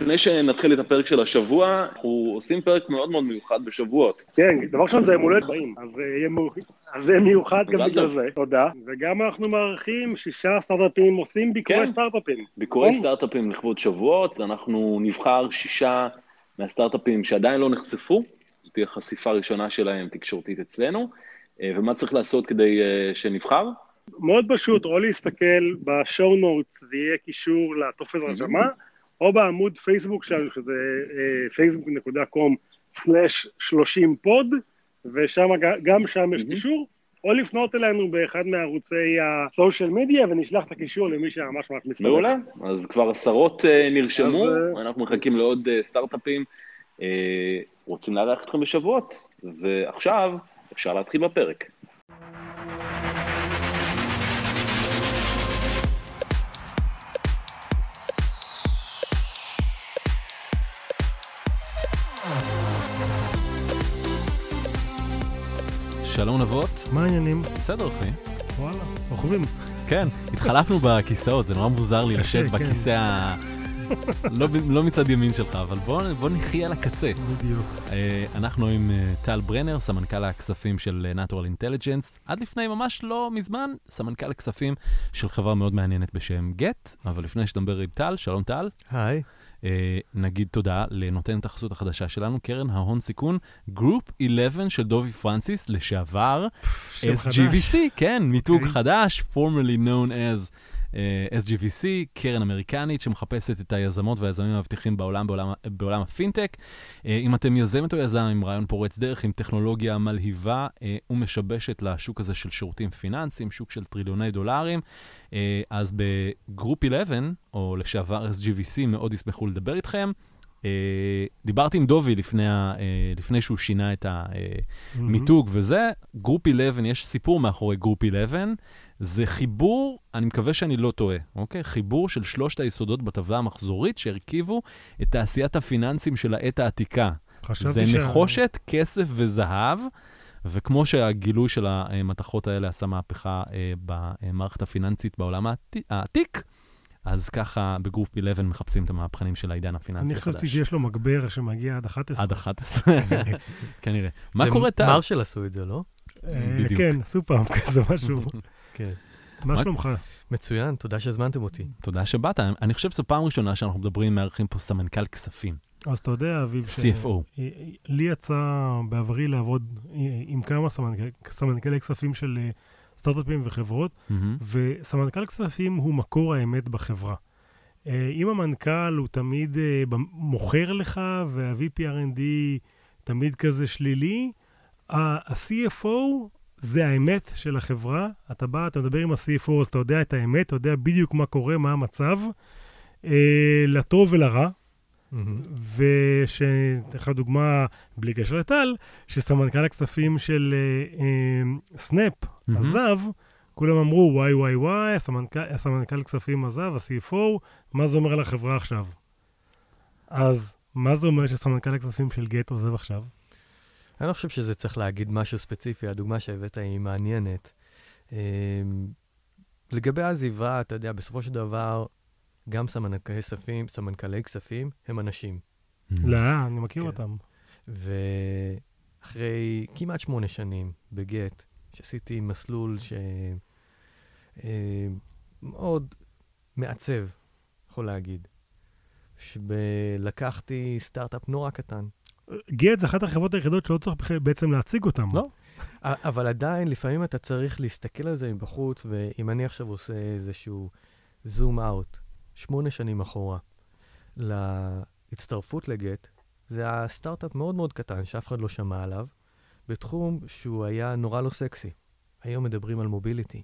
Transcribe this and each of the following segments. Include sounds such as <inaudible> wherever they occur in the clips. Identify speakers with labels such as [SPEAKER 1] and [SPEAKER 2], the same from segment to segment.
[SPEAKER 1] לפני שנתחיל את הפרק של השבוע, אנחנו עושים פרק מאוד מאוד מיוחד בשבועות.
[SPEAKER 2] כן, דבר ראשון זה יום הולדת 40, אז זה מיוחד גם בגלל זה, תודה. וגם אנחנו מארחים שישה סטארט-אפים עושים ביקורי כן. סטארט-אפים.
[SPEAKER 1] ביקורי סטארט-אפים לכבוד שבועות, אנחנו נבחר שישה מהסטארט-אפים שעדיין לא נחשפו, זו תהיה חשיפה ראשונה שלהם תקשורתית אצלנו, אה, ומה צריך לעשות כדי אה, שנבחר?
[SPEAKER 2] מאוד פשוט, או להסתכל בשואו נוטס ויהיה קישור לטופס הרשמה, או בעמוד פייסבוק שלנו, שזה facebook.com/30 פוד, ושם, גם שם יש קישור, או לפנות אלינו באחד מערוצי הסושיאל מדיה, ונשלח את הקישור למי שממש ממש מסתכל.
[SPEAKER 1] מעולה, אז כבר עשרות אה, נרשמו, אנחנו מחכים לעוד סטארט-אפים. רוצים לארח אתכם בשבועות, ועכשיו אפשר להתחיל בפרק. שלום נבות.
[SPEAKER 2] מה העניינים?
[SPEAKER 1] בסדר, אחי.
[SPEAKER 2] וואלה, סוחבים.
[SPEAKER 1] כן, התחלפנו בכיסאות, זה נורא מוזר לי לשבת כן. בכיסא ה... לא, לא מצד ימין שלך, אבל בוא, בוא נחיה על הקצה.
[SPEAKER 2] בדיוק.
[SPEAKER 1] Uh, אנחנו עם uh, טל ברנר, סמנכ"ל הכספים של uh, Natural Intelligence, עד לפני ממש לא מזמן, סמנכ"ל הכספים של חברה מאוד מעניינת בשם גט, אבל לפני שתדבר עם טל, שלום טל.
[SPEAKER 2] היי.
[SPEAKER 1] Uh, נגיד תודה לנותנת החסות החדשה שלנו, קרן ההון סיכון, Group 11 של דובי פרנסיס, לשעבר SGVC, כן, מיתוג okay. אוקיי. חדש, formerly known as SGVC, קרן אמריקנית שמחפשת את היזמות והיזמים המבטיחים בעולם, בעולם, בעולם הפינטק. Uh, אם אתם יזמת או יזם עם רעיון פורץ דרך, עם טכנולוגיה מלהיבה uh, ומשבשת לשוק הזה של שירותים פיננסיים, שוק של טריליוני דולרים, אז ב Group 11, או לשעבר SGVC, מאוד ישמחו לדבר איתכם. Uh, דיברתי עם דובי לפני, ה, uh, לפני שהוא שינה את המיתוג mm-hmm. וזה, Group 11, יש סיפור מאחורי Group 11, זה חיבור, אני מקווה שאני לא טועה, אוקיי? חיבור של שלושת היסודות בטבלה המחזורית שהרכיבו את תעשיית הפיננסים של העת העתיקה. זה ש... נחושת, כסף וזהב. וכמו שהגילוי של המתכות האלה עשה מהפכה אה, במערכת הפיננסית בעולם העתיק, אז ככה בגרופ 11 מחפשים את המהפכנים של העידן הפיננסי
[SPEAKER 2] החדש. אני חשבתי שיש לו מגבר שמגיע עד 11.
[SPEAKER 1] עד 11, <laughs> כנראה. מה קורה, טל?
[SPEAKER 3] מרשל עשו את זה, לא?
[SPEAKER 2] אה, בדיוק. כן, עשו פעם כזה משהו. <laughs> כן. מה שלומך?
[SPEAKER 3] מצוין, תודה שהזמנתם אותי.
[SPEAKER 1] תודה שבאת. אני חושב שזו פעם ראשונה שאנחנו מדברים, מארחים פה סמנכ"ל כספים.
[SPEAKER 2] אז אתה יודע, אביב,
[SPEAKER 1] CFO.
[SPEAKER 2] לי יצא בעברי לעבוד עם כמה סמנכ"לי כספים של אה, סטארט-אפים וחברות, mm-hmm. וסמנכ"ל כספים הוא מקור האמת בחברה. אה, אם המנכ"ל הוא תמיד אה, מוכר לך, וה-VPRND תמיד כזה שלילי, ה-CFO זה האמת של החברה. אתה בא, אתה מדבר עם ה-CFO, אז אתה יודע את האמת, אתה יודע בדיוק מה קורה, מה המצב, אה, לטוב ולרע. Mm-hmm. ושאתן לך דוגמה, בלי קשר לטל, שסמנכ"ל הכספים של אה, אה, סנאפ mm-hmm. עזב, כולם אמרו, וואי וואי וואי, הסמנכ"ל, הסמנכ"ל כספים עזב, ה-CFO, מה זה אומר על החברה עכשיו? אז מה זה אומר שסמנכ"ל הכספים של גט עוזב עכשיו?
[SPEAKER 3] אני לא חושב שזה צריך להגיד משהו ספציפי, הדוגמה שהבאת היא מעניינת. אמ, לגבי העזיבה, אתה יודע, בסופו של דבר, גם סמנכ"לי כספים, סמנכ"לי כספים, הם אנשים.
[SPEAKER 2] לא, אני מכיר כן. אותם.
[SPEAKER 3] ואחרי כמעט שמונה שנים בגט, שעשיתי מסלול שמאוד אמ, מעצב, יכול להגיד, שלקחתי סטארט-אפ נורא קטן,
[SPEAKER 2] גט זה אחת החברות היחידות שלא צריך בעצם להציג אותן.
[SPEAKER 3] לא. אבל עדיין, לפעמים אתה צריך להסתכל על זה מבחוץ, ואם אני עכשיו עושה איזשהו זום אאוט, שמונה שנים אחורה, להצטרפות לגט, זה היה סטארט-אפ מאוד מאוד קטן, שאף אחד לא שמע עליו, בתחום שהוא היה נורא לא סקסי. היום מדברים על מוביליטי.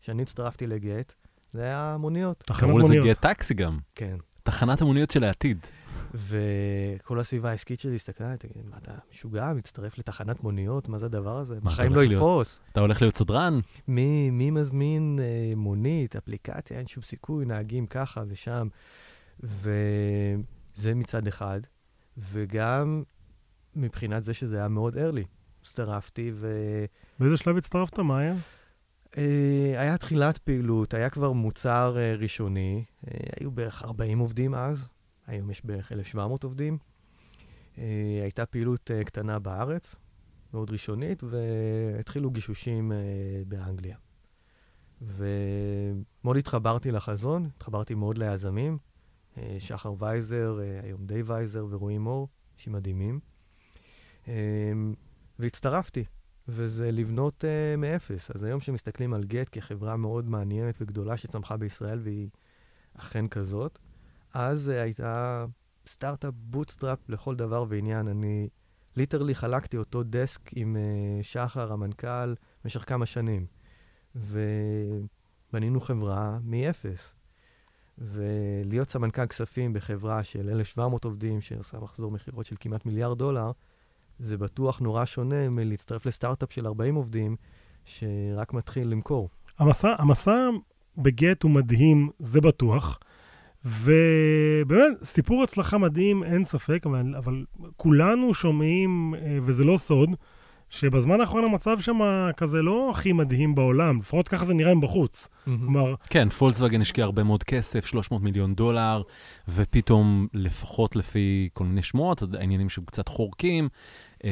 [SPEAKER 3] כשאני הצטרפתי לגט, זה היה מוניות.
[SPEAKER 1] קראו לזה גט טקסי גם.
[SPEAKER 3] כן.
[SPEAKER 1] תחנת המוניות של העתיד.
[SPEAKER 3] וכל הסביבה העסקית שלי הסתכלה, תגיד, מה אתה משוגע, מצטרף לתחנת מוניות? מה זה הדבר הזה? בחיים לא יתפוס.
[SPEAKER 1] אתה הולך להיות סדרן?
[SPEAKER 3] מי, מי מזמין אה, מונית, אפליקציה, אין שום סיכוי, נהגים ככה ושם. וזה מצד אחד, וגם מבחינת זה שזה היה מאוד early. הצטרפתי ו...
[SPEAKER 2] באיזה שלב הצטרפת? מה היה?
[SPEAKER 3] Uh, היה תחילת פעילות, היה כבר מוצר uh, ראשוני, uh, היו בערך 40 עובדים אז, היום יש בערך 1,700 עובדים. אה, הייתה פעילות אה, קטנה בארץ, מאוד ראשונית, והתחילו גישושים אה, באנגליה. ומאוד התחברתי לחזון, התחברתי מאוד ליזמים, שחר וייזר, היום די וייזר ורועי מור, אנשים מדהימים. והצטרפתי, וזה לבנות מאפס. אז היום שמסתכלים על גט כחברה מאוד מעניינת וגדולה שצמחה בישראל, והיא אכן כזאת, אז uh, הייתה סטארט-אפ bootstrap לכל דבר ועניין. אני literally חלקתי אותו desk עם uh, שחר, המנכ"ל, במשך כמה שנים. ובנינו חברה מאפס. ולהיות סמנכ"ל כספים בחברה של 1,700 עובדים, שעושה מחזור מכירות של כמעט מיליארד דולר, זה בטוח נורא שונה מלהצטרף לסטארט-אפ של 40 עובדים, שרק מתחיל למכור.
[SPEAKER 2] המסע, המסע בגט הוא מדהים, זה בטוח. ובאמת, סיפור הצלחה מדהים, אין ספק, אבל, אבל כולנו שומעים, אה, וזה לא סוד, שבזמן האחרון המצב שם כזה לא הכי מדהים בעולם, לפחות ככה זה נראה מבחוץ. כלומר...
[SPEAKER 1] כן, פולקסווגן השקיע הרבה מאוד כסף, 300 מיליון דולר, ופתאום, לפחות לפי כל מיני שמועות, העניינים שם קצת חורקים. אה,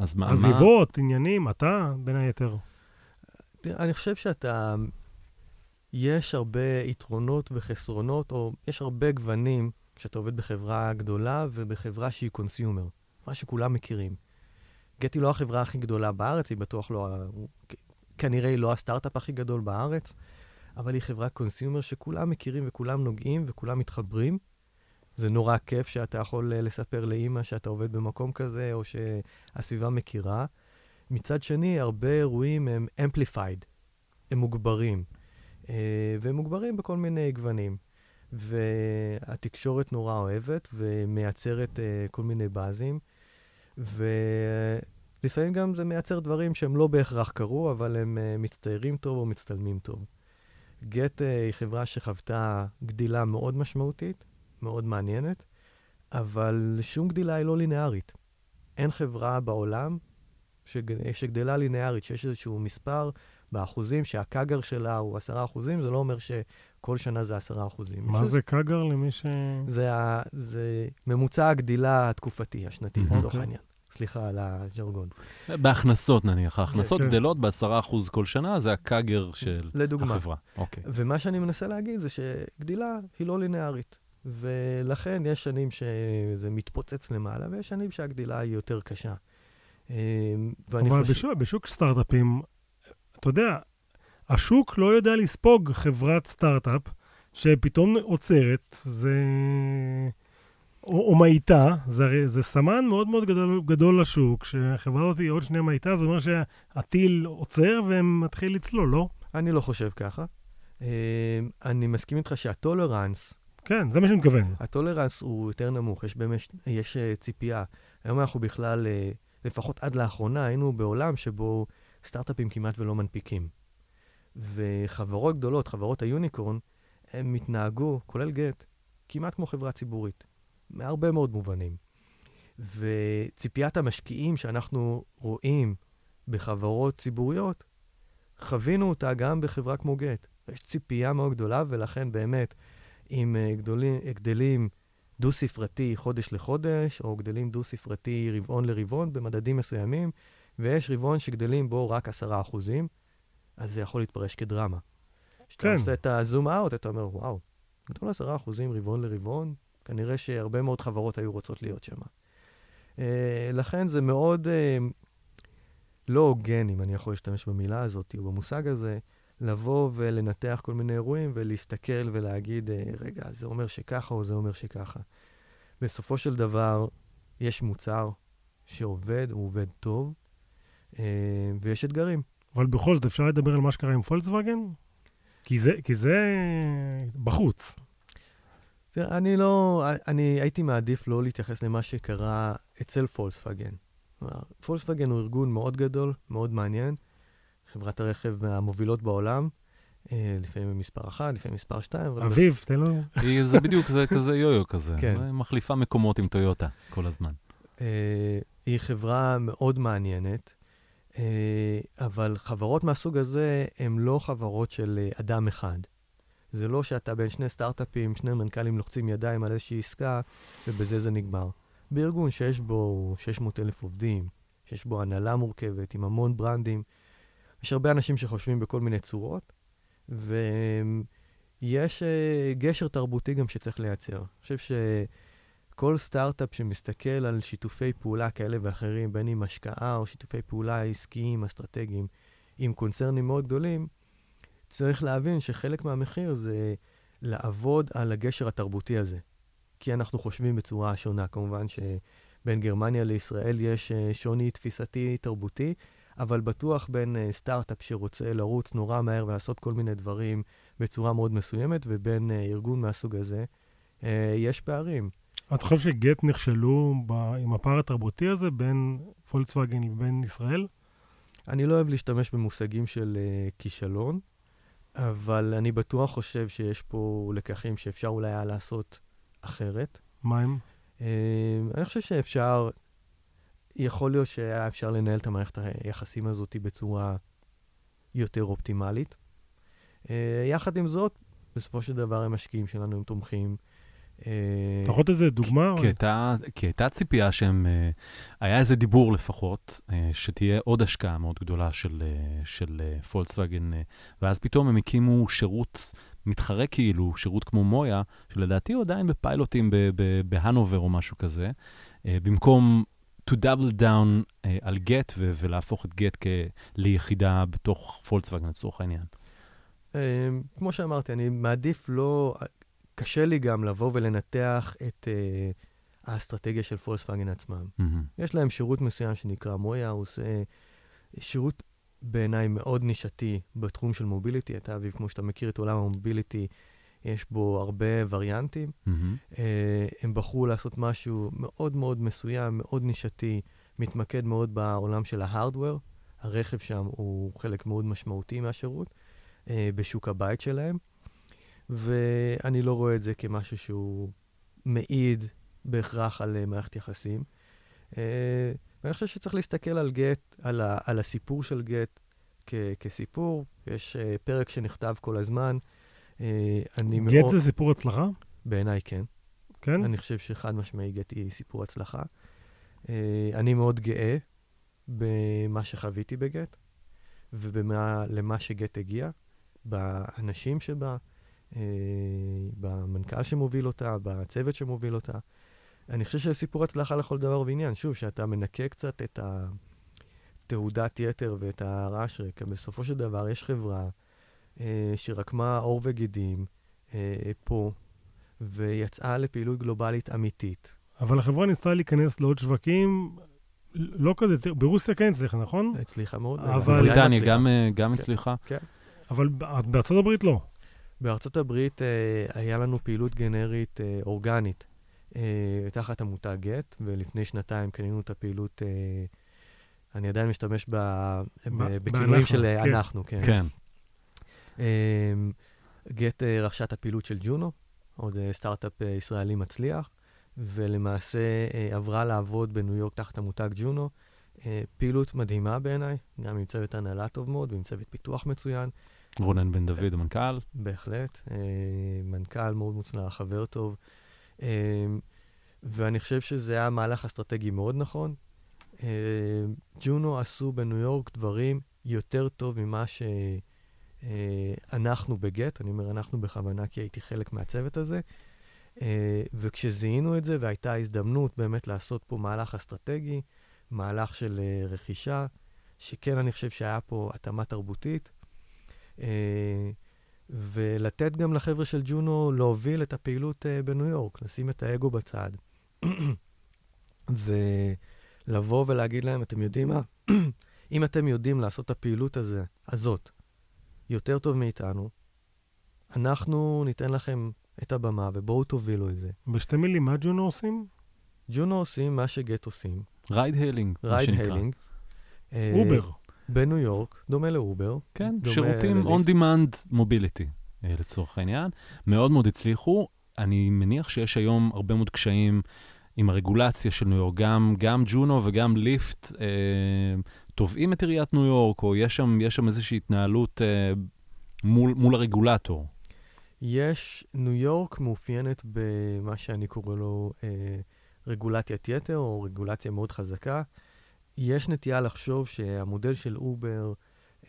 [SPEAKER 1] אז מה...
[SPEAKER 2] עזיבות, עניינים, אתה, בין היתר.
[SPEAKER 3] אני חושב שאתה... יש הרבה יתרונות וחסרונות, או יש הרבה גוונים כשאתה עובד בחברה גדולה ובחברה שהיא consumer, מה שכולם מכירים. Gett היא לא החברה הכי גדולה בארץ, היא בטוח לא, כנראה היא לא הסטארט-אפ הכי גדול בארץ, אבל היא חברה consumer שכולם מכירים וכולם נוגעים וכולם מתחברים. זה נורא כיף שאתה יכול אה, לספר לאימא שאתה עובד במקום כזה, או שהסביבה מכירה. מצד שני, הרבה אירועים הם amplified, הם מוגברים. אה, והם מוגברים בכל מיני גוונים. והתקשורת נורא אוהבת ומייצרת uh, כל מיני באזים, ולפעמים גם זה מייצר דברים שהם לא בהכרח קרו, אבל הם uh, מצטיירים טוב או מצטלמים טוב. גט היא חברה שחוותה גדילה מאוד משמעותית, מאוד מעניינת, אבל שום גדילה היא לא לינארית. אין חברה בעולם שג... שגדלה לינארית, שיש איזשהו מספר באחוזים, שהקאגר שלה הוא 10 אחוזים, זה לא אומר שכל שנה זה 10 אחוזים.
[SPEAKER 2] מה זה קאגר למי ש...
[SPEAKER 3] זה, ה... זה ממוצע הגדילה התקופתי, השנתי, לצורך
[SPEAKER 2] אוקיי.
[SPEAKER 3] העניין. סליחה על הז'רגון.
[SPEAKER 1] בהכנסות נניח, ההכנסות
[SPEAKER 2] כן.
[SPEAKER 1] גדלות ב-10% כל שנה, זה הקאגר של
[SPEAKER 3] לדוגמה.
[SPEAKER 1] החברה. אוקיי.
[SPEAKER 3] ומה שאני מנסה להגיד זה שגדילה היא לא לינארית. ולכן יש שנים שזה מתפוצץ למעלה, ויש שנים שהגדילה היא יותר קשה. ואני
[SPEAKER 2] אבל
[SPEAKER 3] חושב...
[SPEAKER 2] בשוק, בשוק סטארט-אפים, אתה יודע, השוק לא יודע לספוג חברת סטארט-אפ שפתאום עוצרת, זה... או, או מאיטה, זה, זה סמן מאוד מאוד גדול, גדול לשוק, שהחברה הזאת עוד שנייה מאיטה, זה אומר שהטיל עוצר והם מתחיל לצלול, לא?
[SPEAKER 3] אני לא חושב ככה. אה, אני מסכים איתך שהטולרנס,
[SPEAKER 2] כן, זה מה שאני מתכוון.
[SPEAKER 3] הטולרנס הוא יותר נמוך, יש באמת, יש אה, ציפייה. היום אנחנו בכלל, אה, לפחות עד לאחרונה, היינו בעולם שבו סטארט-אפים כמעט ולא מנפיקים. וחברות גדולות, חברות היוניקורן, הם התנהגו, כולל גט, כמעט כמו חברה ציבורית, מהרבה מאוד מובנים. וציפיית המשקיעים שאנחנו רואים בחברות ציבוריות, חווינו אותה גם בחברה כמו גט. יש ציפייה מאוד גדולה, ולכן באמת, אם אה, גדלים דו-ספרתי חודש לחודש, או גדלים דו-ספרתי רבעון לרבעון במדדים מסוימים, ויש רבעון שגדלים בו רק עשרה אחוזים, אז זה יכול להתפרש כדרמה. כשאתה
[SPEAKER 2] כן.
[SPEAKER 3] עושה את הזום אאוט, אתה אומר, וואו, גדול עשרה אחוזים רבעון לרבעון, כנראה שהרבה מאוד חברות היו רוצות להיות שם. Uh, לכן זה מאוד uh, לא הוגן, אם אני יכול להשתמש במילה הזאת, או במושג הזה, לבוא ולנתח כל מיני אירועים ולהסתכל ולהגיד, uh, רגע, זה אומר שככה או זה אומר שככה. בסופו של דבר, יש מוצר שעובד, הוא עובד טוב, ויש אתגרים.
[SPEAKER 2] אבל בכל זאת, אפשר לדבר על מה שקרה עם פולקסווגן? כי זה, כי זה בחוץ.
[SPEAKER 3] אני לא, אני הייתי מעדיף לא להתייחס למה שקרה אצל פולקסווגן. פולקסווגן הוא ארגון מאוד גדול, מאוד מעניין, חברת הרכב מהמובילות בעולם, אה, לפעמים מספר אחת, לפעמים מספר שתיים.
[SPEAKER 2] אביב, תן.
[SPEAKER 1] היא- זה בדיוק, זה כזה יו-יו כזה.
[SPEAKER 3] כן.
[SPEAKER 1] היא מחליפה מקומות עם טויוטה כל הזמן.
[SPEAKER 3] אה, היא חברה מאוד מעניינת, אה, אבל חברות מהסוג הזה הן לא חברות של אה, אדם אחד. זה לא שאתה בין שני סטארט-אפים, שני מנכ"לים לוחצים ידיים על איזושהי עסקה, ובזה זה נגמר. בארגון שיש בו 600 אלף עובדים, שיש בו הנהלה מורכבת עם המון ברנדים, יש הרבה אנשים שחושבים בכל מיני צורות, ויש uh, גשר תרבותי גם שצריך לייצר. אני חושב שכל סטארט-אפ שמסתכל על שיתופי פעולה כאלה ואחרים, בין אם השקעה או שיתופי פעולה עסקיים, אסטרטגיים, עם קונצרנים מאוד גדולים, צריך להבין שחלק מהמחיר זה לעבוד על הגשר התרבותי הזה. כי אנחנו חושבים בצורה שונה. כמובן שבין גרמניה לישראל יש uh, שוני תפיסתי תרבותי, אבל בטוח בין uh, סטארט-אפ שרוצה לרוץ נורא מהר ולעשות כל מיני דברים בצורה מאוד מסוימת, ובין uh, ארגון מהסוג הזה, יש פערים.
[SPEAKER 2] אתה חושב שגט נכשלו ב... עם הפער התרבותי הזה בין פולקסווגן לבין ישראל?
[SPEAKER 3] אני לא אוהב להשתמש במושגים של uh, כישלון, אבל אני בטוח חושב שיש פה לקחים שאפשר אולי היה לעשות אחרת.
[SPEAKER 2] מה הם?
[SPEAKER 3] Uh, אני חושב שאפשר, יכול להיות שהיה אפשר לנהל את המערכת היחסים הזאת בצורה יותר אופטימלית. Uh, יחד עם זאת, בסופו של דבר הם משקיעים שלנו, הם תומכים.
[SPEAKER 2] אתה יכול לתת איזה דוגמה?
[SPEAKER 1] כי הייתה ציפייה שהם, אה, היה איזה דיבור לפחות, אה, שתהיה עוד השקעה מאוד גדולה של, אה, של פולקסווגן, ואז פתאום הם הקימו שירות מתחרה כאילו, שירות כמו מויה, שלדעתי הוא עדיין בפיילוטים בהנובר או משהו כזה, במקום to double down על גט ולהפוך את גט ליחידה בתוך פולקסווגן לצורך העניין.
[SPEAKER 3] כמו שאמרתי, אני מעדיף לא, קשה לי גם לבוא ולנתח את uh, האסטרטגיה של פולקסווגן עצמם. Mm-hmm. יש להם שירות מסוים שנקרא מויה, הוא עושה שירות בעיניי מאוד נישתי בתחום של מוביליטי. אתה, אביב, כמו שאתה מכיר את עולם המוביליטי, יש בו הרבה וריאנטים. Mm-hmm. Uh, הם בחרו לעשות משהו מאוד מאוד מסוים, מאוד נישתי, מתמקד מאוד בעולם של ההארדוור. הרכב שם הוא חלק מאוד משמעותי מהשירות, uh, בשוק הבית שלהם. ואני לא רואה את זה כמשהו שהוא מעיד בהכרח על uh, מערכת יחסים. Uh, ואני חושב שצריך להסתכל על גט, על, ה, על הסיפור של גט כ, כסיפור. יש uh, פרק שנכתב כל הזמן.
[SPEAKER 2] אני גט מאוד... זה סיפור הצלחה?
[SPEAKER 3] בעיניי כן.
[SPEAKER 2] כן?
[SPEAKER 3] אני חושב שחד משמעי גט היא סיפור הצלחה. אני מאוד גאה במה שחוויתי בגט, ולמה שגט הגיע, באנשים שבה. אה, במנכ"ל שמוביל אותה, בצוות שמוביל אותה. אני חושב שזה סיפור הצלחה לכל דבר ועניין. שוב, שאתה מנקה קצת את התעודת יתר ואת הרעש רקע, בסופו של דבר יש חברה אה, שרקמה עור וגידים אה, פה, ויצאה לפעילות גלובלית אמיתית.
[SPEAKER 2] אבל החברה ניסתה להיכנס לעוד שווקים, לא כזה, ברוסיה כן הצליחה, נכון?
[SPEAKER 3] הצליחה מאוד.
[SPEAKER 1] אבל... בריטניה גם, אה, גם כן, הצליחה.
[SPEAKER 3] כן.
[SPEAKER 2] אבל בארצות הברית לא.
[SPEAKER 3] בארצות הברית אה, היה לנו פעילות גנרית אה, אורגנית אה, תחת המותג גט, ולפני שנתיים קנינו את הפעילות, אה, אני עדיין משתמש בכינויים של אה, כן. אנחנו, כן.
[SPEAKER 1] כן.
[SPEAKER 3] אה, גט אה, רכשה את הפעילות של ג'ונו, עוד אה, סטארט-אפ אה, ישראלי מצליח, ולמעשה אה, עברה לעבוד בניו יורק תחת המותג ג'ונו. אה, פעילות מדהימה בעיניי, גם עם צוות הנהלה טוב מאוד ועם צוות פיתוח מצוין.
[SPEAKER 1] רונן בן דוד, המנכ"ל.
[SPEAKER 3] בהחלט, אה, מנכ"ל מאוד מוצלח, חבר טוב. אה, ואני חושב שזה היה מהלך אסטרטגי מאוד נכון. אה, ג'ונו עשו בניו יורק דברים יותר טוב ממה שאנחנו בגט, אני אומר אנחנו בכוונה כי הייתי חלק מהצוות הזה. וכשזיהינו את זה והייתה הזדמנות באמת לעשות פה מהלך אסטרטגי, מהלך של רכישה, שכן אני חושב שהיה פה התאמה תרבותית, ולתת גם לחבר'ה של ג'ונו להוביל את הפעילות uh, בניו יורק, לשים את האגו בצד. <clears throat> ולבוא ולהגיד להם, אתם יודעים מה? <clears throat> אם אתם יודעים לעשות את הפעילות הזה, הזאת יותר טוב מאיתנו, אנחנו ניתן לכם את הבמה ובואו תובילו את זה.
[SPEAKER 2] בשתי מילים, מה ג'ונו עושים?
[SPEAKER 3] ג'ונו עושים מה שגט עושים.
[SPEAKER 1] ride hailing,
[SPEAKER 3] מה שנקרא. ride hailing.
[SPEAKER 2] אובר.
[SPEAKER 3] בניו יורק, דומה לאובר.
[SPEAKER 1] כן, שירותים on-demand mobility, אה, לצורך העניין. מאוד מאוד הצליחו. אני מניח שיש היום הרבה מאוד קשיים עם הרגולציה של ניו יורק. גם, גם ג'ונו וגם ליפט אה, תובעים את עיריית ניו יורק, או יש שם, יש שם איזושהי התנהלות אה, מול, מול הרגולטור.
[SPEAKER 3] יש, ניו יורק מאופיינת במה שאני קורא לו אה, רגולציית יתר, או רגולציה מאוד חזקה. יש נטייה לחשוב שהמודל של אובר,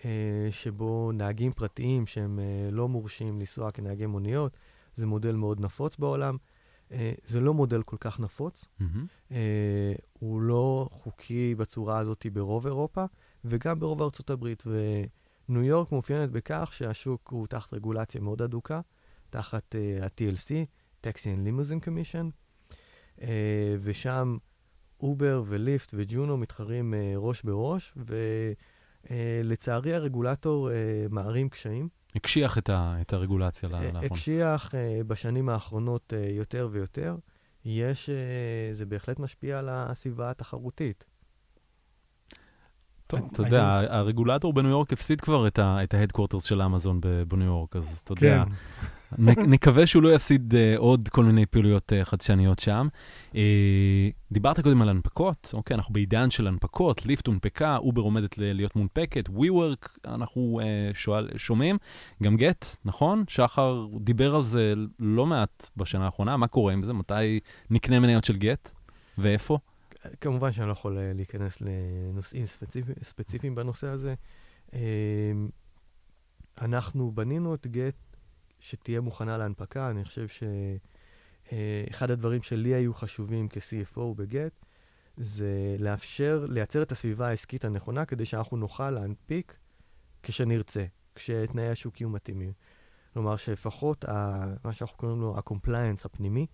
[SPEAKER 3] אה, שבו נהגים פרטיים שהם אה, לא מורשים לנסוע כנהגי מוניות, זה מודל מאוד נפוץ בעולם. אה, זה לא מודל כל כך נפוץ.
[SPEAKER 1] מהמם.
[SPEAKER 3] אה, הוא לא חוקי בצורה הזאת ברוב אירופה, וגם ברוב ארצות הברית. וניו יורק מאופיינת בכך שהשוק הוא תחת רגולציה מאוד אדוקה, תחת אה, ה-TLC, Taxi and Limousine Commission, אה, ושם אובר וליפט וג'ונו מתחרים אה, ראש בראש, ולצערי אה, הרגולטור אה, מערים קשיים.
[SPEAKER 1] הקשיח את, ה, את הרגולציה
[SPEAKER 3] אה,
[SPEAKER 1] לאחרונה.
[SPEAKER 3] הקשיח אה, בשנים האחרונות אה, יותר ויותר. יש, אה, זה בהחלט משפיע על הסביבה התחרותית.
[SPEAKER 1] טוב, אתה יודע, הרגולטור בניו יורק הפסיד כבר את ה headquarters של אמזון בניו יורק, אז אתה יודע,
[SPEAKER 2] כן.
[SPEAKER 1] נקווה שהוא לא יפסיד אה, עוד כל מיני פעילויות אה, חדשניות שם. אה, דיברת קודם על הנפקות, אוקיי, אנחנו בעידן של הנפקות, ליפט הונפקה, אובר עומדת להיות מונפקת, WeWork, אנחנו אה, שואל, שומעים, גם גט, נכון? שחר דיבר על זה לא מעט בשנה האחרונה, מה קורה עם זה? מתי נקנה מניות של גט? ואיפה?
[SPEAKER 3] כמובן שאני לא יכול להיכנס לנושאים ספציפי, ספציפיים בנושא הזה. אנחנו בנינו את גט שתהיה מוכנה להנפקה. אני חושב שאחד הדברים שלי היו חשובים כ-CFO בגט, זה לאפשר, לייצר את הסביבה העסקית הנכונה כדי שאנחנו נוכל להנפיק כשנרצה, כשתנאי השוק יהיו מתאימים. כלומר, שלפחות ה, מה שאנחנו קוראים לו ה-compliance הפנימי.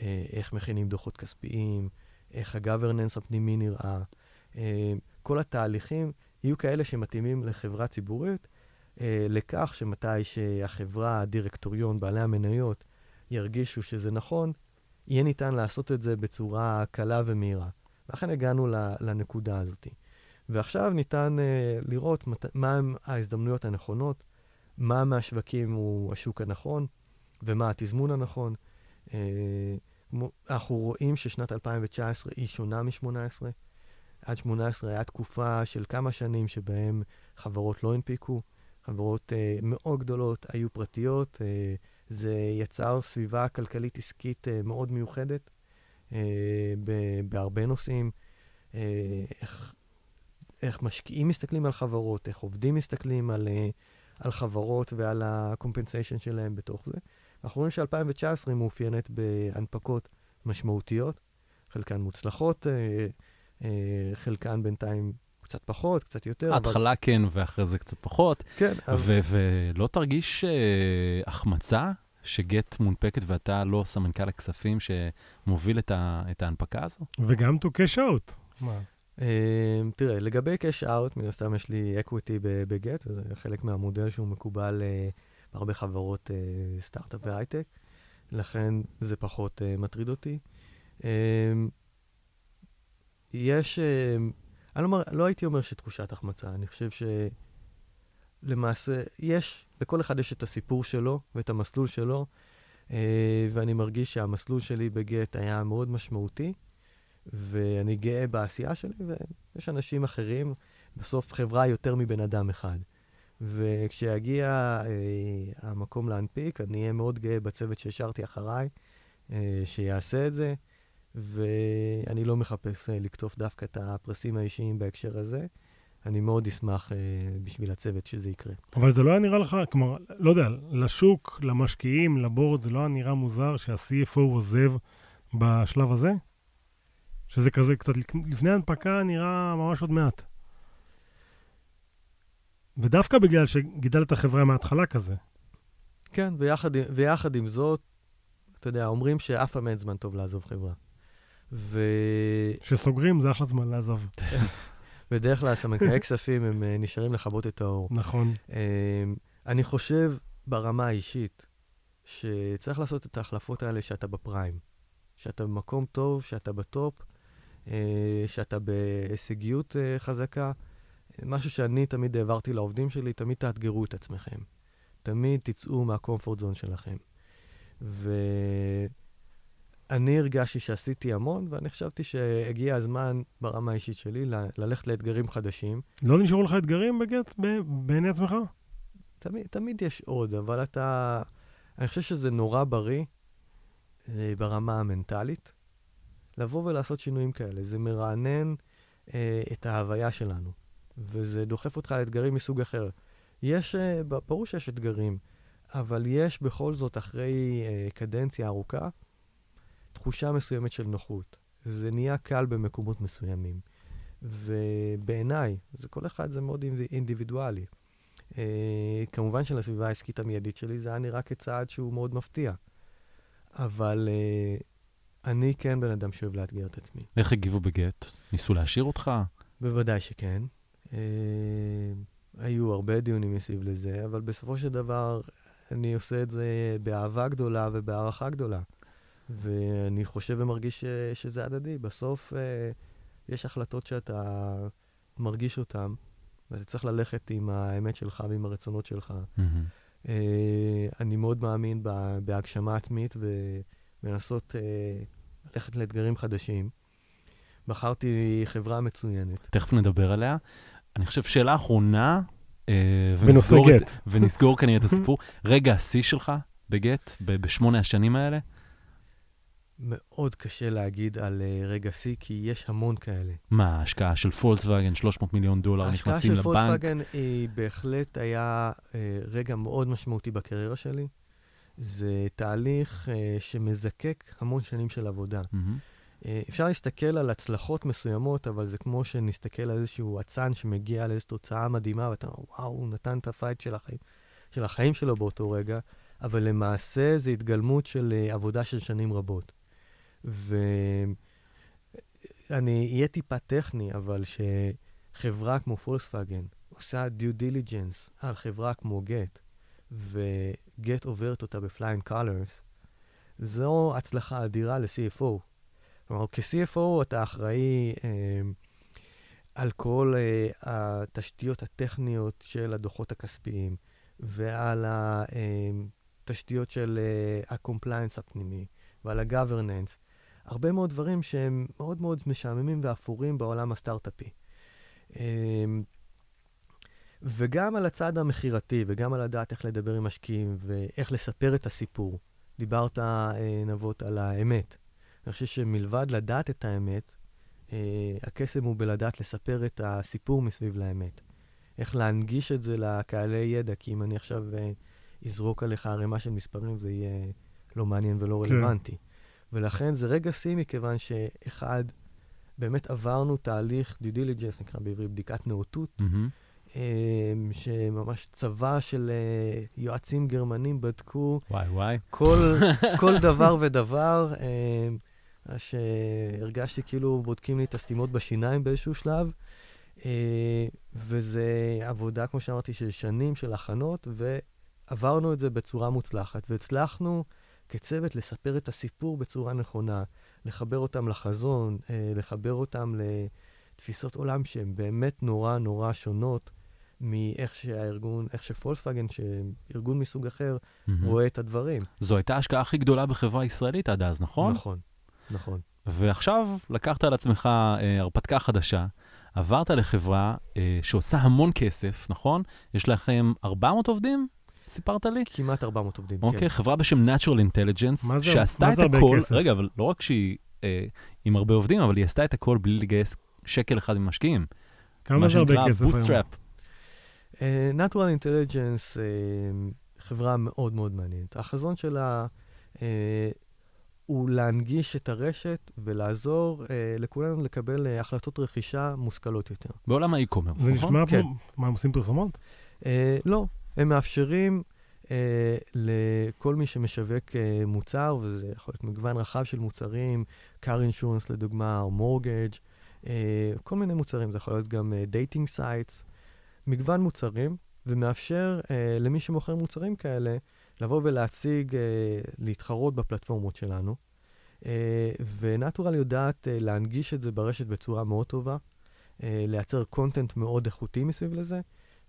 [SPEAKER 3] אה, איך מכינים דוחות כספיים, איך ה-governance הפנימי נראה. אה, כל התהליכים יהיו כאלה שמתאימים לחברה ציבורית, אה, לכך שמתי שהחברה, הדירקטוריון, בעלי המניות, ירגישו שזה נכון, יהיה ניתן לעשות את זה בצורה קלה ומהירה. ואכן הגענו לנקודה הזאת. ועכשיו ניתן uh, לראות מת- מהם ההזדמנויות הנכונות, מה מהשווקים הוא השוק הנכון ומה התזמון הנכון. כמו- אנחנו רואים ששנת 2019 היא שונה מ-18. עד 18 היה תקופה של כמה שנים שבהם חברות לא הנפיקו, חברות uh, מאוד גדולות היו פרטיות, uh, זה יצר סביבה כלכלית עסקית uh, מאוד מיוחדת ב- בהרבה נושאים. uh, איך, איך משקיעים מסתכלים על חברות, איך עובדים מסתכלים על, uh, על חברות ועל ה-compensation שלהם בתוך זה. אנחנו רואים ש-2019 מאופיינת בהנפקות משמעותיות, חלקן מוצלחות, אה, אה, חלקן בינתיים קצת פחות, קצת יותר. אבל-
[SPEAKER 1] ההתחלה כן, ואחרי זה קצת פחות.
[SPEAKER 3] כן, אבל...
[SPEAKER 1] ו- ולא תרגיש אה, החמצה שגט מונפקת ואתה לא סמנכ"ל הכספים שמוביל את, ה- את ההנפקה הזו?
[SPEAKER 2] וגם to cash out. מה?
[SPEAKER 3] אה, תראה, לגבי cash out, מן הסתם יש לי equity ב- בגט, וזה חלק מהמודל שהוא מקובל אה, בהרבה חברות אה, סטארט-אפ והייטק, לכן זה פחות אה, מטריד אותי. אה, יש, אה, אני אומר, לא הייתי אומר שתחושת החמצה, אני חושב שלמעשה, יש, לכל אחד יש את הסיפור שלו ואת המסלול שלו, אה, ואני מרגיש שהמסלול שלי בגט היה מאוד משמעותי, ואני גאה בעשייה שלי, ויש אנשים אחרים, בסוף חברה יותר מבן אדם אחד. וכשיגיע אה, המקום להנפיק, אני אהיה מאוד גאה בצוות שהשארתי אחריי, אה, שיעשה את זה, ואני לא מחפש אה, לקטוף דווקא את הפרסים האישיים בהקשר הזה. אני מאוד אשמח אה, בשביל הצוות שזה יקרה.
[SPEAKER 2] אבל זה לא היה נראה לך, כלומר, לא יודע, לשוק, למשקיעים, לבורד, זה לא היה נראה מוזר שה-CFO עוזב בשלב הזה? שזה כזה קצת לפני ההנפקה נראה ממש עוד מעט. ודווקא בגלל שגידלת חברה מההתחלה כזה.
[SPEAKER 3] כן, ויחד, ויחד עם זאת, אתה יודע, אומרים שאף פעם אין זמן טוב לעזוב חברה. ובדרך
[SPEAKER 2] כשסוגרים זה אחלה זמן לעזוב. <laughs>
[SPEAKER 3] כלל סמנכ"לי כספים הם אה, נשארים לכבות את האור.
[SPEAKER 2] נכון.
[SPEAKER 3] אמ, אני חושב ברמה האישית שצריך לעשות את ההחלפות האלה שאתה בפריים. שאתה במקום טוב, שאתה בטופ, אה, שאתה בהישגיות אה, חזקה. משהו שאני תמיד העברתי לעובדים שלי, תמיד תאתגרו את עצמכם. תמיד תצאו מהקומפורט זון שלכם. ואני הרגשתי שעשיתי המון, ואני חשבתי שהגיע הזמן ברמה האישית שלי ל- ללכת לאתגרים חדשים.
[SPEAKER 2] לא נשארו לך אתגרים בגט ב- בעיני עצמך?
[SPEAKER 3] תמיד, תמיד יש עוד, אבל אתה, אני חושב שזה נורא בריא אה, ברמה המנטלית, לבוא ולעשות שינויים כאלה. זה מרענן אה, את ההוויה שלנו, וזה דוחף אותך לאתגרים מסוג אחר. יש, אה, ברור שיש אתגרים, אבל יש בכל זאת, אחרי אה, קדנציה ארוכה, תחושה מסוימת של נוחות. זה נהיה קל במקומות מסוימים. ובעיניי, זה כל אחד זה מאוד אינדיבידואלי. אה, כמובן שלסביבה העסקית המיידית שלי זה היה נראה כצעד שהוא מאוד מפתיע. אבל אה, אני כן בן אדם שאוהב לאתגר את עצמי.
[SPEAKER 1] איך הגיבו בגט? ניסו להשאיר אותך?
[SPEAKER 3] בוודאי שכן. אה, היו הרבה דיונים מסביב לזה, אבל בסופו של דבר אני עושה את זה באהבה גדולה ובהערכה גדולה. ואני חושב ומרגיש ש, שזה הדדי. בסוף אה, יש החלטות שאתה מרגיש אותן, ואתה צריך ללכת עם האמת שלך ועם הרצונות שלך. Mm-hmm. אה, אני מאוד מאמין ב, בהגשמה עצמית ולנסות אה, ללכת לאתגרים חדשים. בחרתי חברה מצוינת.
[SPEAKER 1] תכף נדבר עליה. אני חושב שאלה אחרונה,
[SPEAKER 2] אה, ונסגור, את,
[SPEAKER 1] ונסגור כנראה את הסיפור. <laughs> רגע השיא שלך בגט, בשמונה השנים האלה?
[SPEAKER 3] מאוד קשה להגיד על uh, רגע שיא, כי יש המון כאלה.
[SPEAKER 1] מה, ההשקעה של פולקסווגן, 300 מיליון דולר נכנסים לבנק?
[SPEAKER 3] ההשקעה של פולקסווגן היא בהחלט היה uh, רגע מאוד משמעותי בקריירה שלי. זה תהליך שמזקק המון שנים של עבודה. Mm-hmm. אפשר להסתכל על הצלחות מסוימות, אבל זה כמו שנסתכל על איזשהו אצן שמגיע לאיזו תוצאה מדהימה, ואתה אומר, וואו, הוא נתן את הפייט של החיים, של החיים שלו באותו רגע, אבל למעשה זו התגלמות של עבודה של שנים רבות. ואני אהיה טיפה טכני, אבל שחברה כמו פולקסווגן עושה due diligence על חברה כמו גט, וגט עוברת אותה ב flying colors, זו הצלחה אדירה ל-CFO. כלומר, כ-CFO אתה אחראי אה, על כל אה, התשתיות הטכניות של הדוחות הכספיים, ועל התשתיות אה, של אה, ה-compliance הפנימי, ועל ה-governance, הרבה מאוד דברים שהם מאוד מאוד משעממים ואפורים בעולם הסטארט-אפי. אמ, וגם על הצד המכירתי, וגם על לדעת איך לדבר עם משקיעים, ואיך לספר את הסיפור. דיברת, אה, נבות, על האמת. אני חושב שמלבד לדעת את האמת, אה, הקסם הוא בלדעת לספר את הסיפור מסביב לאמת. איך להנגיש את זה לקהלי ידע, כי אם אני עכשיו אה, אזרוק עליך ערימה של מספרים, זה יהיה לא מעניין ולא כן. ולכן זה רגע שיא, מכיוון שאחד, באמת עברנו תהליך due diligence, נקרא בעברית בדיקת נאותות, mm-hmm. שממש צבא של אה, יועצים גרמנים בדקו
[SPEAKER 1] וואי, וואי.
[SPEAKER 3] כל, <laughs> כל דבר ודבר, אה, שהרגשתי כאילו בודקים לי את הסתימות בשיניים באיזשהו שלב. וזה עבודה, כמו שאמרתי, של שנים של הכנות, ועברנו את זה בצורה מוצלחת, והצלחנו כצוות לספר את הסיפור בצורה נכונה, לחבר אותם לחזון, אה, לחבר אותם לתפיסות עולם שהן באמת נורא נורא שונות מאיך שהארגון, איך שפולקסווגן, שארגון מסוג אחר, mm-hmm. רואה את הדברים.
[SPEAKER 1] זו הייתה ההשקעה הכי גדולה בחברה הישראלית עד אז, נכון?
[SPEAKER 3] נכון, נכון.
[SPEAKER 1] ועכשיו לקחת על עצמך אה, הרפתקה חדשה, עברת לחברה אה, שעושה המון כסף, נכון? יש לכם 400 עובדים? סיפרת לי?
[SPEAKER 3] כמעט 400 עובדים,
[SPEAKER 1] אוקיי, כן. חברה בשם Natural Intelligence, שעשתה את הכל, רגע, אבל לא רק שהיא אה, עם הרבה עובדים, אבל היא עשתה את הכל בלי לגייס שקל אחד ממשקיעים.
[SPEAKER 2] כמה זה הרבה כסף
[SPEAKER 1] היום? מה
[SPEAKER 3] Uh, Natural Intelligence, uh, חברה מאוד מאוד מעניינת. החזון שלה uh, הוא להנגיש את הרשת ולעזור uh, לכולנו לקבל החלטות רכישה מושכלות יותר.
[SPEAKER 1] בעולם האי-קומרס, נכון?
[SPEAKER 2] זה נשמע כן. פה, מה, הם עושים פרסומות?
[SPEAKER 3] לא, הם מאפשרים אה, לכל מי שמשווק אה, מוצר, וזה יכול להיות מגוון רחב של מוצרים, car insurance לדוגמה, או mortgage, אה, כל מיני מוצרים, זה יכול להיות גם dating אה, sites, מגוון מוצרים, ומאפשר אה, למי שמוכר מוצרים כאלה לבוא ולהציג, אה, להתחרות בפלטפורמות שלנו. אה, ונטורל יודעת אה, להנגיש את זה ברשת בצורה מאוד טובה, אה, לייצר קונטנט מאוד איכותי מסביב לזה,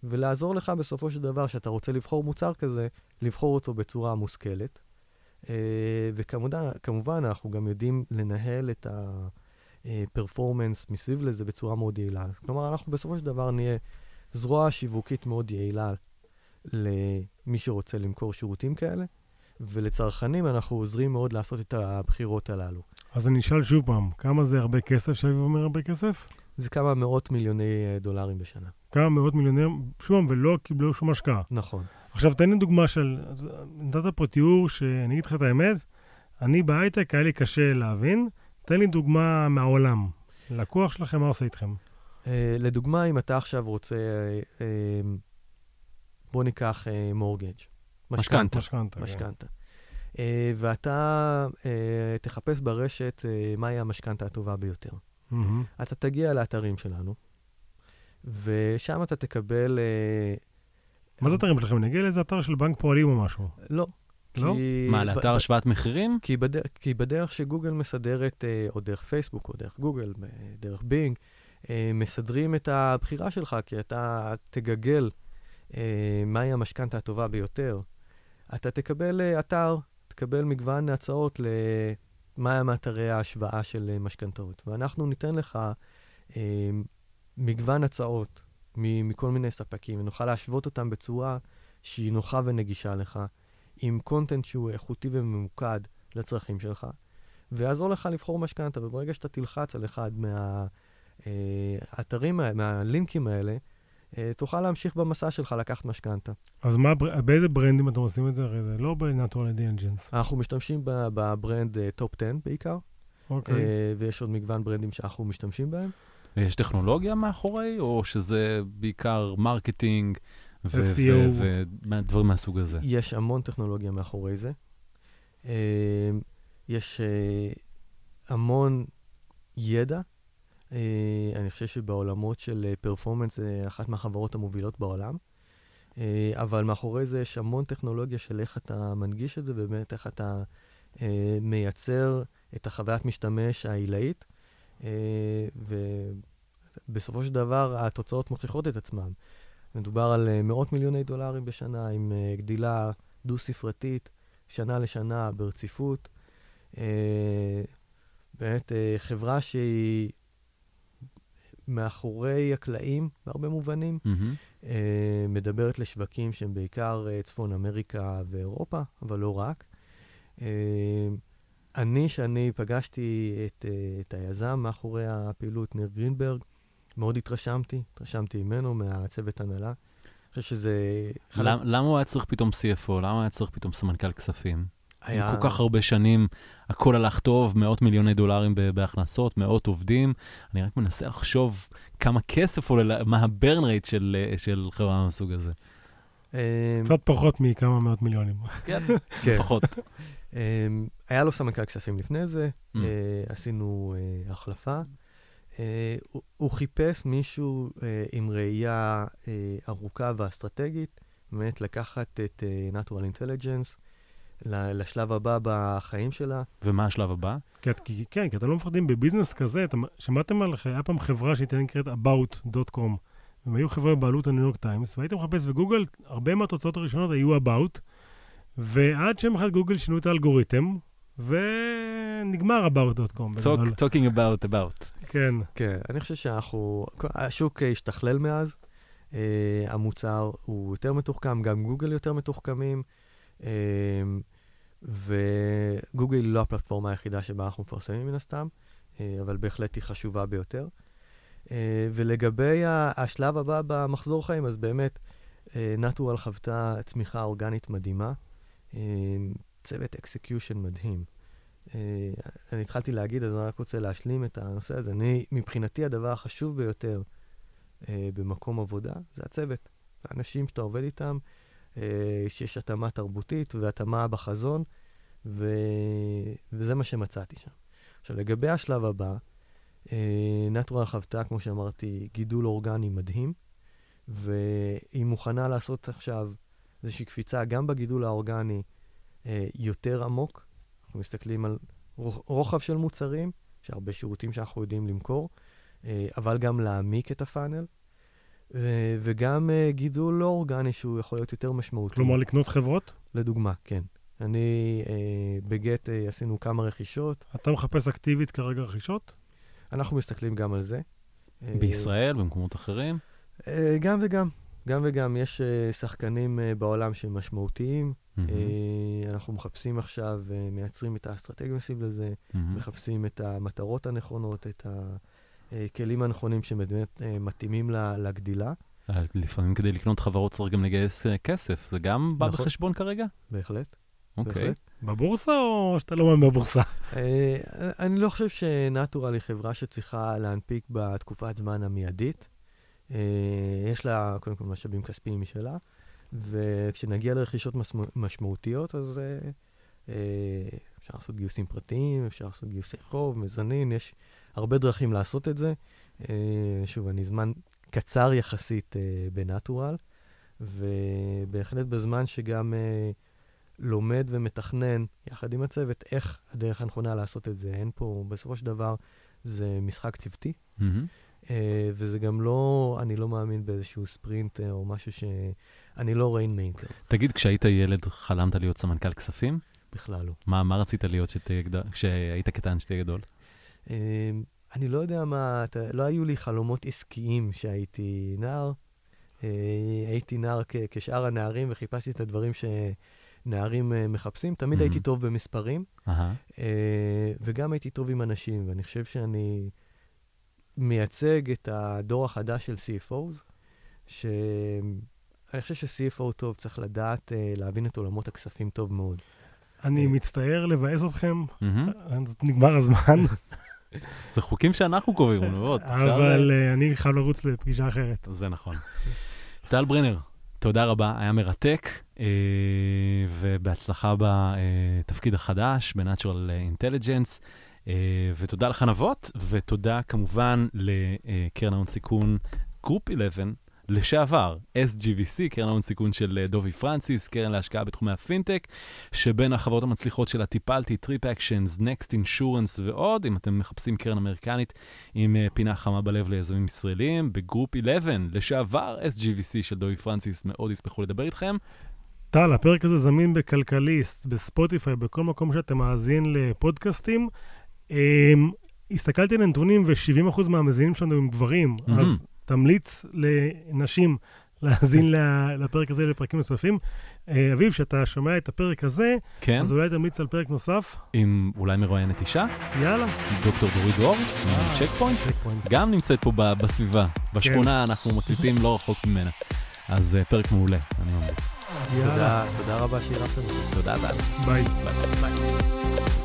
[SPEAKER 3] ולעזור לך בסופו של דבר, שאתה רוצה לבחור מוצר כזה, לבחור אותו בצורה מושכלת. אה, וכמובן, אנחנו גם יודעים לנהל את הפרפורמנס מסביב לזה בצורה מאוד יעילה. כלומר, אנחנו בסופו של דבר נהיה זרוע שיווקית מאוד יעילה למי שרוצה למכור שירותים כאלה, ולצרכנים אנחנו עוזרים מאוד לעשות את הבחירות הללו.
[SPEAKER 2] אז אני אשאל שוב פעם, כמה זה הרבה כסף, שאביב אומר הרבה כסף?
[SPEAKER 3] זה כמה מאות מיליוני דולרים בשנה.
[SPEAKER 2] כמה מאות מיליוני, שוב, ולא קיבלו שום השקעה.
[SPEAKER 3] נכון.
[SPEAKER 2] עכשיו, תן לי דוגמה של, נתת פה תיאור שאני אגיד לך את האמת, אני בהייטק, היה לי קשה להבין. תן לי דוגמה מהעולם. לקוח שלכם, מה עושה איתכם?
[SPEAKER 3] Uh, לדוגמה, אם אתה עכשיו רוצה, uh, uh, בוא ניקח מורגג'.
[SPEAKER 1] משכנתה.
[SPEAKER 2] משכנתה. כן.
[SPEAKER 3] משכנתה. Uh, ואתה uh, תחפש ברשת uh, מהי המשכנתה הטובה ביותר.
[SPEAKER 2] Mm-hmm.
[SPEAKER 3] אתה תגיע לאתרים שלנו, ושם אתה תקבל...
[SPEAKER 2] מה זה אתרים שלכם? נגיע לאיזה אתר של בנק פועלים או משהו.
[SPEAKER 3] לא.
[SPEAKER 2] לא?
[SPEAKER 1] מה, לאתר השוואת מחירים?
[SPEAKER 3] כי, בד... כי בדרך שגוגל מסדרת, אה, או דרך פייסבוק, או דרך גוגל, אה, דרך בינג, אה, מסדרים את הבחירה שלך, כי אתה תגגל אה, מהי המשכנתה הטובה ביותר. אתה תקבל אה, אתר, תקבל מגוון הצעות למהם אתרי ההשוואה של אה, משכנתאות. ואנחנו ניתן לך אה, מגוון הצעות מכל מיני ספקים, ונוכל להשוות אותם בצורה שהיא נוחה ונגישה לך. עם קונטנט שהוא איכותי וממוקד לצרכים שלך, ויעזור לך לבחור משכנתה. וברגע שאתה תלחץ על אחד מהאתרים, מהלינקים האלה, אה, תוכל להמשיך במסע שלך לקחת משכנתה.
[SPEAKER 2] אז מה, באיזה ברנדים אתם עושים את זה? הרי זה לא ב- Natural Intelligence.
[SPEAKER 3] אנחנו משתמשים בברנד טופ 10 בעיקר,
[SPEAKER 2] אוקיי.
[SPEAKER 3] אה, ויש עוד מגוון ברנדים שאנחנו משתמשים בהם.
[SPEAKER 1] יש טכנולוגיה מאחורי, או שזה בעיקר marketing ודברים מהסוג הזה?
[SPEAKER 3] יש המון טכנולוגיה מאחורי זה. אה, יש אה, המון ידע. אה, אני חושב שבעולמות של פרפורמנס זה אחת מהחברות המובילות בעולם. אבל מאחורי זה יש המון טכנולוגיה של איך אתה מנגיש את זה, ובאמת איך אתה מייצר את החוויית משתמש העילאית. אה, ובסופו של דבר התוצאות מוכיחות את עצמן. מדובר על אה, מאות מיליוני דולרים בשנה, עם אה, גדילה דו-ספרתית, שנה לשנה ברציפות. באמת חברה שהיא מאחורי הקלעים, בהרבה מובנים. אה, מדברת לשווקים שהם בעיקר צפון אמריקה ואירופה, אבל לא רק. אני, שאני פגשתי את, אה, את היזם מאחורי הפעילות, ניר גרינברג, מאוד התרשמתי, התרשמתי ממנו, מהצוות הנהלה. אני חושב שזה...
[SPEAKER 1] למ- למה הוא היה צריך פתאום CFO? למה הוא היה צריך פתאום סמנכ"ל כספים?
[SPEAKER 3] היה...
[SPEAKER 1] כל כך הרבה שנים, הכל הלך טוב, מאות מיליוני דולרים בהכנסות, מאות עובדים. אני רק מנסה לחשוב כמה כסף עולה, לה- מה הברן רייט של, אה, של חברה מהסוג הזה.
[SPEAKER 3] אה,
[SPEAKER 2] קצת פחות מכמה מאות מיליונים.
[SPEAKER 1] כן,
[SPEAKER 3] כן. היה לו סמנכ"ל כספים לפני זה,
[SPEAKER 1] Mm.
[SPEAKER 3] אה, עשינו אה, החלפה. אה, הוא- הוא חיפש מישהו אה, עם ראייה אה, ארוכה ואסטרטגית, באמת לקחת את אה, Natural Intelligence ל- לשלב הבא בחיים שלה.
[SPEAKER 1] ומה השלב הבא?
[SPEAKER 2] כי, כי, כן, כי אתם לא מפחדים בביזנס כזה, אתם שמעתם על, היה פעם חברה שהייתה נקראת about.com. הם היו חברה בבעלות הניו יורק טיימס, והייתם מחפש בגוגל, הרבה מהתוצאות הראשונות היו about, ועד שהם אחד גוגל שינו את האלגוריתם, ונגמר about.com.
[SPEAKER 1] Talk, talking about, about.
[SPEAKER 2] כן.
[SPEAKER 3] כן, אני חושב שאנחנו, השוק השתכלל מאז, אה, המוצר הוא יותר מתוחכם, גם גוגל יותר מתוחכמים, אה, וגוגל היא לא הפלטפורמה היחידה שבה אנחנו מפרסמים מן הסתם, אה, אבל בהחלט היא חשובה ביותר. אה, ולגבי השלב הבא במחזור חיים, אז באמת, נטורל חוותה צמיחה אורגנית מדהימה, אה, צוות execution מדהים. אה, אני התחלתי להגיד, אז אני רק רוצה להשלים את הנושא הזה. אני, מבחינתי, הדבר החשוב ביותר אה, במקום עבודה זה הצוות. האנשים שאתה עובד איתם, אה, שיש התאמה תרבותית והתאמה בחזון, ו... וזה מה שמצאתי שם. עכשיו, לגבי השלב הבא, אה, נטורל חוותה, כמו שאמרתי, גידול אורגני מדהים, והיא מוכנה לעשות עכשיו איזושהי קפיצה גם בגידול האורגני יותר עמוק. אנחנו מסתכלים על רוח- רוחב של מוצרים, יש הרבה שירותים שאנחנו יודעים למכור, אה, אבל גם להעמיק את הפאנל, ו- וגם אה, גידול לא אורגני שהוא יכול להיות יותר משמעותי.
[SPEAKER 2] כלומר, לקנות חברות?
[SPEAKER 3] לדוגמה, כן. אני, אה, בגט אה, עשינו כמה רכישות,
[SPEAKER 2] אתה מחפש אקטיבית כרגע רכישות?
[SPEAKER 3] אנחנו מסתכלים גם על זה. אה,
[SPEAKER 1] בישראל, במקומות אחרים?
[SPEAKER 3] אה, גם וגם. גם וגם. יש אה, שחקנים אה, בעולם שהם משמעותיים, אנחנו מחפשים עכשיו, מייצרים את האסטרטגיה מסביב לזה, מחפשים את המטרות הנכונות, את הכלים הנכונים שבאמת מתאימים לגדילה.
[SPEAKER 1] לפעמים כדי לקנות חברות צריך גם לגייס כסף, זה גם בא נכון. בחשבון כרגע?
[SPEAKER 3] בהחלט.
[SPEAKER 1] אוקיי. Okay.
[SPEAKER 2] בבורסה או שאתה לא מאמין בבורסה?
[SPEAKER 3] אה, אני לא חושב שנטורל היא חברה שצריכה להנפיק בתקופת זמן המיידית. אה, יש לה קודם כל משאבים כספיים משלה, וכשנגיע לרכישות משמעותיות, אז אה, אפשר לעשות גיוסים פרטיים, אפשר לעשות גיוסי חוב, מזנין, יש הרבה דרכים לעשות את זה. שוב, אני זמן קצר יחסית בנטורל, ובהחלט בזמן שגם... לומד ומתכנן יחד עם הצוות איך הדרך הנכונה לעשות את זה. אין פה, בסופו של דבר, זה משחק צוותי, mm-hmm. Uh, וזה גם לא, אני לא מאמין באיזשהו ספרינט uh, או משהו ש... אני לא ריין מיינקר.
[SPEAKER 1] תגיד, כשהיית ילד חלמת להיות סמנכ"ל כספים?
[SPEAKER 3] בכלל לא.
[SPEAKER 1] מה, מה רצית להיות שתהיה גדול, כשהיית קטן שתהיה גדול? Uh,
[SPEAKER 3] אני לא יודע מה, אתה, לא היו לי חלומות עסקיים כשהייתי נער. Uh, הייתי נער כ- כשאר הנערים וחיפשתי את הדברים ש... נערים uh, מחפשים. תמיד mm-hmm. הייתי טוב במספרים, uh-huh. uh, וגם הייתי טוב עם אנשים, ואני חושב שאני מייצג את הדור החדש של CFOs, שאני חושב ש-CFO טוב צריך לדעת uh, להבין את עולמות הכספים טוב מאוד.
[SPEAKER 2] אני מצטער לבאס אתכם, נגמר הזמן.
[SPEAKER 1] זה חוקים שאנחנו קובעים, מאוד.
[SPEAKER 2] אבל אני חייב לרוץ לפגישה אחרת.
[SPEAKER 1] זה נכון. טל ברנר, תודה רבה, היה מרתק, אה, ובהצלחה בתפקיד החדש, ב-Natural Intelligence, אה, ותודה לך נבות, ותודה כמובן לקרן ההון סיכון גרופ 11, לשעבר, SGVC, קרן ההון סיכון של אה, דובי פרנסיס, קרן להשקעה בתחומי הפינטק, שבין החברות המצליחות שלה טיפאלטי, טריפ אקשנס, נקסט אינשורנס ועוד, אם אתם מחפשים קרן אמריקנית עם אה, פינה חמה בלב ליזמים ישראלים, בגרופ 11, לשעבר SGVC של דובי פרנסיס, מאוד ישמחו לדבר איתכם.
[SPEAKER 2] טל, הפרק הזה זמין בכלכליסט, בספוטיפיי, בכל מקום שאתם מאזין לפודקאסטים. אמ, הסתכלתי על הנתונים ו-70% מהמאזינים שלנו הם גברים, mm-hmm. אז תמליץ לנשים להאזין לפרק הזה לפרקים נוספים. אה, אביב, כשאתה שומע את הפרק הזה, כן. אז אולי תמליץ על פרק נוסף.
[SPEAKER 1] עם אולי מרואיינת אישה?
[SPEAKER 2] יאללה.
[SPEAKER 1] דוקטור דורית דרור, צ'ק פוינט. גם נמצאת פה בסביבה, בשכונה, כן. אנחנו מקליטים לא רחוק ממנה. אז אה, פרק מעולה, אני ממליץ.
[SPEAKER 3] יאללה. תודה, תודה רבה שאירחתם.
[SPEAKER 1] תודה, טל. ביי. ביי.